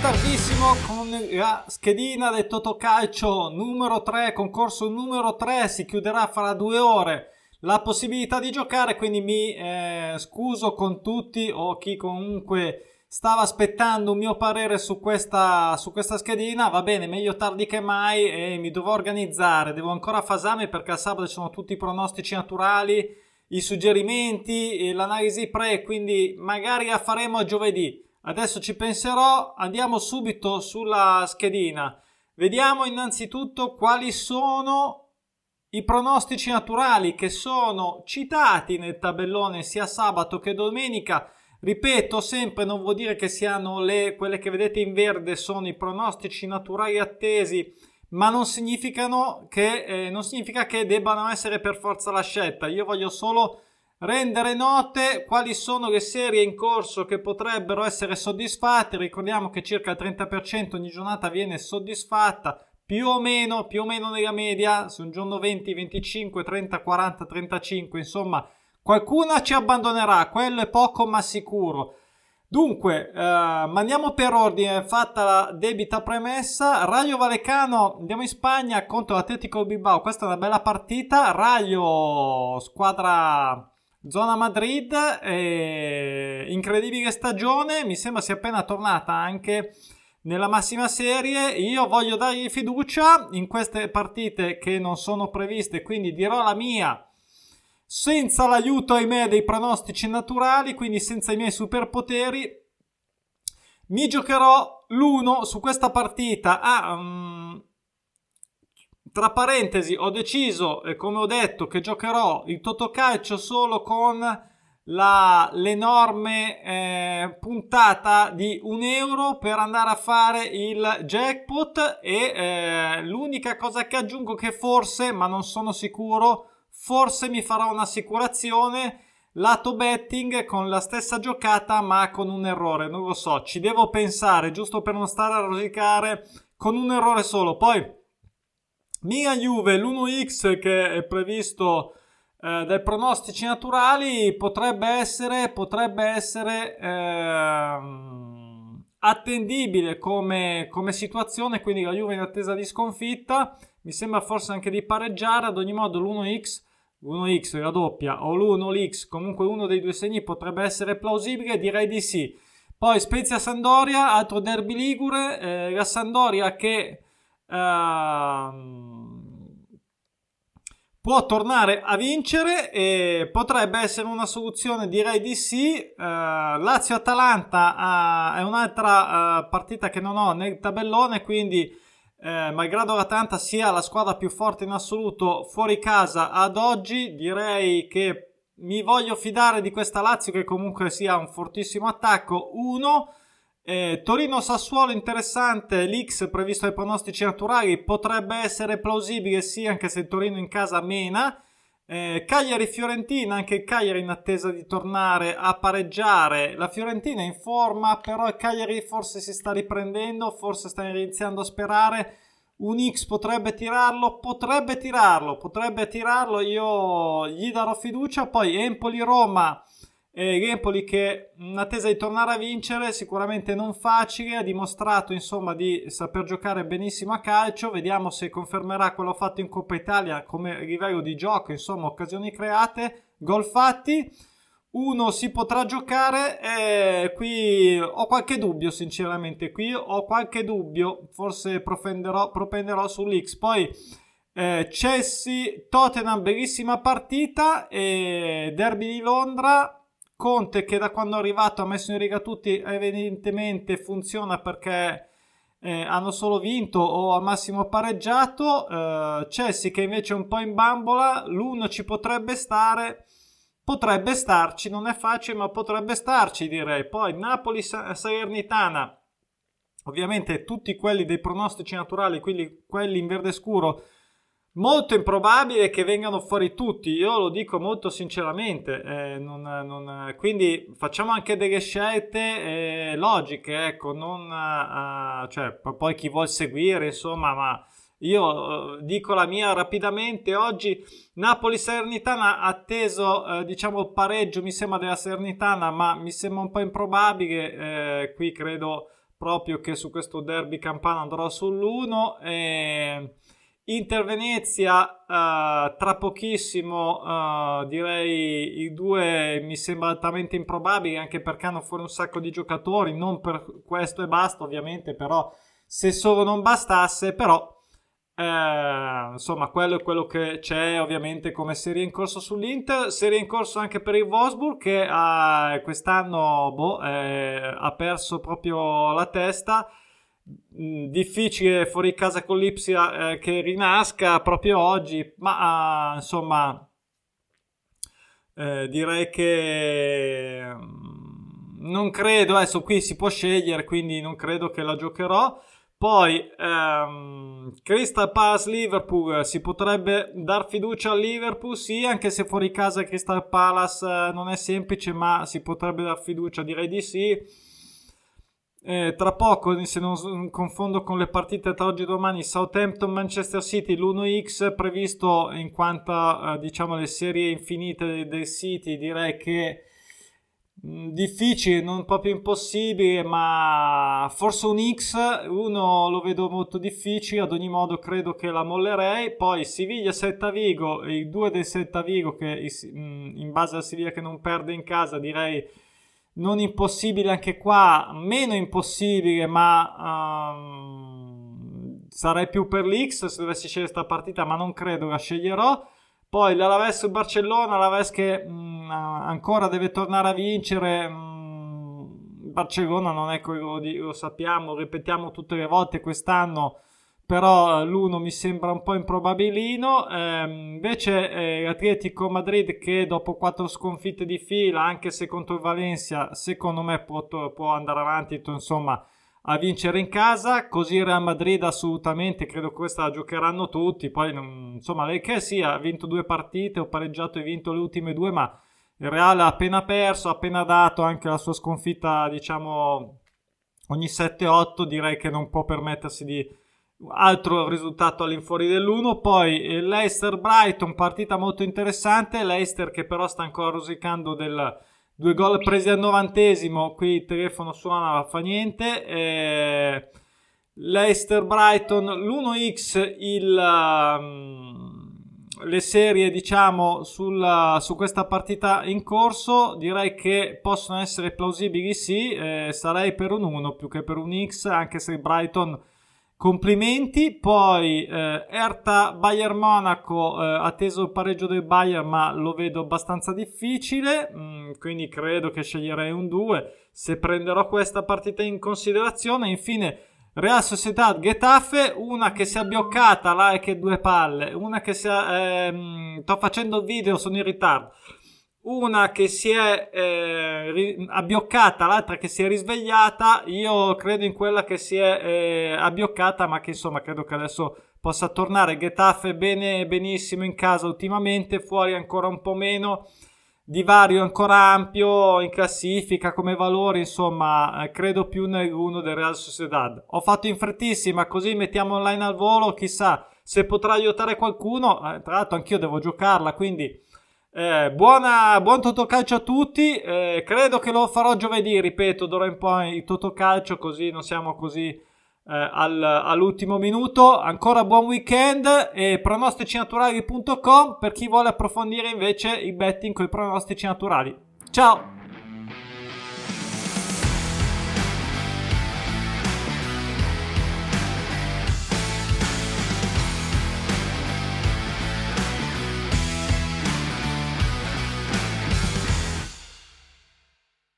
tardissimo con la schedina del Totocalcio numero 3, concorso numero 3, si chiuderà fra due ore la possibilità di giocare, quindi mi eh, scuso con tutti o chi comunque stava aspettando un mio parere su questa, su questa schedina, va bene, meglio tardi che mai e mi dovrò organizzare, devo ancora fasarmi perché al sabato ci sono tutti i pronostici naturali, i suggerimenti, l'analisi pre, quindi magari la faremo giovedì. Adesso ci penserò, andiamo subito sulla schedina. Vediamo innanzitutto quali sono i pronostici naturali che sono citati nel tabellone sia sabato che domenica. Ripeto sempre, non vuol dire che siano le, quelle che vedete in verde sono i pronostici naturali attesi, ma non, significano che, eh, non significa che debbano essere per forza la scelta. Io voglio solo rendere note quali sono le serie in corso che potrebbero essere soddisfatte. Ricordiamo che circa il 30% ogni giornata viene soddisfatta, più o meno, più o meno nella media, su un giorno 20, 25, 30, 40, 35, insomma, qualcuna ci abbandonerà, quello è poco ma sicuro. Dunque, eh, andiamo per ordine, fatta la debita premessa, Raio Valecano, andiamo in Spagna contro l'Atletico Bilbao, questa è una bella partita, Raio squadra Zona Madrid, eh, incredibile stagione, mi sembra sia appena tornata anche nella massima serie. Io voglio dargli fiducia in queste partite che non sono previste, quindi dirò la mia senza l'aiuto, ahimè, dei pronostici naturali, quindi senza i miei superpoteri. Mi giocherò l'uno su questa partita. Ah, um, tra parentesi, ho deciso, e come ho detto, che giocherò il Totocalcio solo con la, l'enorme eh, puntata di un euro per andare a fare il jackpot e eh, l'unica cosa che aggiungo che forse, ma non sono sicuro, forse mi farò un'assicurazione lato betting con la stessa giocata ma con un errore, non lo so, ci devo pensare giusto per non stare a rosicare con un errore solo. Poi Milan Juve, l'1x che è previsto eh, dai pronostici naturali potrebbe essere, potrebbe essere eh, attendibile come, come situazione, quindi la Juve in attesa di sconfitta, mi sembra forse anche di pareggiare, ad ogni modo l'1x l'1x, la doppia o l'1 l'x, comunque uno dei due segni potrebbe essere plausibile, direi di sì. Poi Spezia Sandoria, altro derby ligure, eh, la Sandoria che Ehm, può tornare a vincere e potrebbe essere una soluzione, direi di sì. Uh, Lazio-Atalanta uh, è un'altra uh, partita che non ho nel tabellone, quindi malgrado l'Atalanta sia la squadra più forte in assoluto fuori casa ad oggi, direi che mi voglio fidare di questa Lazio che comunque sia un fortissimo attacco. Uno. Eh, Torino-Sassuolo interessante, l'X previsto ai pronostici naturali potrebbe essere plausibile sì, anche se Torino in casa mena. Eh, Cagliari-Fiorentina, anche il Cagliari in attesa di tornare a pareggiare. La Fiorentina è in forma, però Cagliari forse si sta riprendendo, forse sta iniziando a sperare. Un X potrebbe tirarlo, potrebbe tirarlo, potrebbe tirarlo, io gli darò fiducia. Poi Empoli-Roma e Empoli che in attesa di tornare a vincere, sicuramente non facile, ha dimostrato insomma di saper giocare benissimo a calcio, vediamo se confermerà quello fatto in Coppa Italia come livello di gioco, insomma occasioni create, gol fatti. Uno si potrà giocare e qui ho qualche dubbio sinceramente, qui ho qualche dubbio, forse propenderò, propenderò sull'X. Poi eh, Chelsea, Tottenham, bellissima partita e Derby di Londra, Conte che da quando è arrivato ha messo in riga tutti evidentemente funziona perché eh, hanno solo vinto o al massimo pareggiato. Eh, Chelsea che invece è un po' in bambola l'uno ci potrebbe stare potrebbe starci non è facile ma potrebbe starci direi. Poi Napoli Salernitana ovviamente tutti quelli dei pronostici naturali quindi quelli in verde scuro molto improbabile che vengano fuori tutti, io lo dico molto sinceramente, eh, non, non, quindi facciamo anche delle scelte eh, logiche, ecco, non, uh, cioè, poi chi vuol seguire, insomma, ma io uh, dico la mia rapidamente, oggi Napoli-Salernitana atteso, uh, diciamo, il pareggio, mi sembra della Salernitana, ma mi sembra un po' improbabile, qui credo proprio che su questo derby campano andrò sull'1 e Inter Venezia uh, tra pochissimo uh, direi i due mi sembra altamente improbabili anche perché hanno fuori un sacco di giocatori non per questo e basta ovviamente però se solo non bastasse però eh, insomma quello è quello che c'è ovviamente come serie in corso sull'Inter serie in corso anche per il Wolfsburg che uh, quest'anno boh, eh, ha perso proprio la testa difficile fuori casa con l'Ipsia eh, che rinasca proprio oggi, ma uh, insomma eh, direi che um, non credo, adesso qui si può scegliere, quindi non credo che la giocherò. Poi um, Crystal Palace Liverpool si potrebbe dar fiducia al Liverpool, sì, anche se fuori casa Crystal Palace eh, non è semplice, ma si potrebbe dar fiducia, direi di sì eh, tra poco, se non confondo con le partite tra oggi e domani, Southampton-Manchester City, l'1x previsto in quanto eh, diciamo le serie infinite del City, direi che mh, mm, difficile, non proprio impossibile, ma forse un X, uno lo vedo molto difficile, ad ogni modo credo che la mollerei. Poi Siviglia-Setta Vigo, i due del Setta Vigo che mm, in base a Siviglia che non perde in casa direi non impossibile anche qua, meno impossibile, ma um, sarei più per l'X se dovessi scegliere questa partita, ma non credo la sceglierò. Poi l'Alaves Barcellona, l'Alaves che mh, mm, ancora deve tornare a vincere. Mh, mm, Barcellona non è quello di, lo sappiamo, ripetiamo tutte le volte quest'anno però l'uno mi sembra un po' improbabilino. Eh, invece eh, l'Atletico Madrid che dopo quattro sconfitte di fila, anche se contro il Valencia, secondo me può, può andare avanti, insomma, a vincere in casa. Così Real Madrid assolutamente, credo questa la giocheranno tutti. Poi, insomma, lei che sia, ha vinto due partite, ho pareggiato e vinto le ultime due, ma il Real ha appena perso, ha appena dato anche la sua sconfitta, diciamo, ogni 7-8, direi che non può permettersi di altro risultato all'infuori dell'1 poi eh, Leicester Brighton partita molto interessante. Leicester che però sta ancora rosicando del due gol presi al novantesimo. Qui il telefono suona fa niente. Eh, Leicester Brighton l'1x il, um, le serie diciamo sul, su questa partita in corso. Direi che possono essere plausibili sì. Eh, sarei per un 1 più che per un x anche se Brighton Complimenti, poi eh, Erta Bayern Monaco, eh, atteso il pareggio del Bayern, ma lo vedo abbastanza difficile, mm, quindi credo che sceglierei un 2 se prenderò questa partita in considerazione. Infine, Real Sociedad Getafe, una che si è bloccata, là e due palle, una che si è... Ehm, sto facendo video, sono in ritardo una che si è eh, abbioccata, l'altra che si è risvegliata. Io credo in quella che si è eh, abbioccata, ma che insomma credo che adesso possa tornare. Getafe bene, benissimo in casa ultimamente, fuori ancora un po' meno. Divario ancora ampio in classifica come valori, insomma, eh, credo più nell'uno del Real Sociedad. Ho fatto in frettissima, così mettiamo online al volo, chissà se potrà aiutare qualcuno. Eh, tra l'altro anch'io devo giocarla, quindi eh, buona, buon Totocalcio a tutti. Eh, credo che lo farò giovedì, ripeto, d'ora in poi il Totocalcio, così non siamo così eh, al, all'ultimo minuto. Ancora buon weekend e pronosticinaturali.com per chi vuole approfondire invece i betting con i pronostici naturali. Ciao!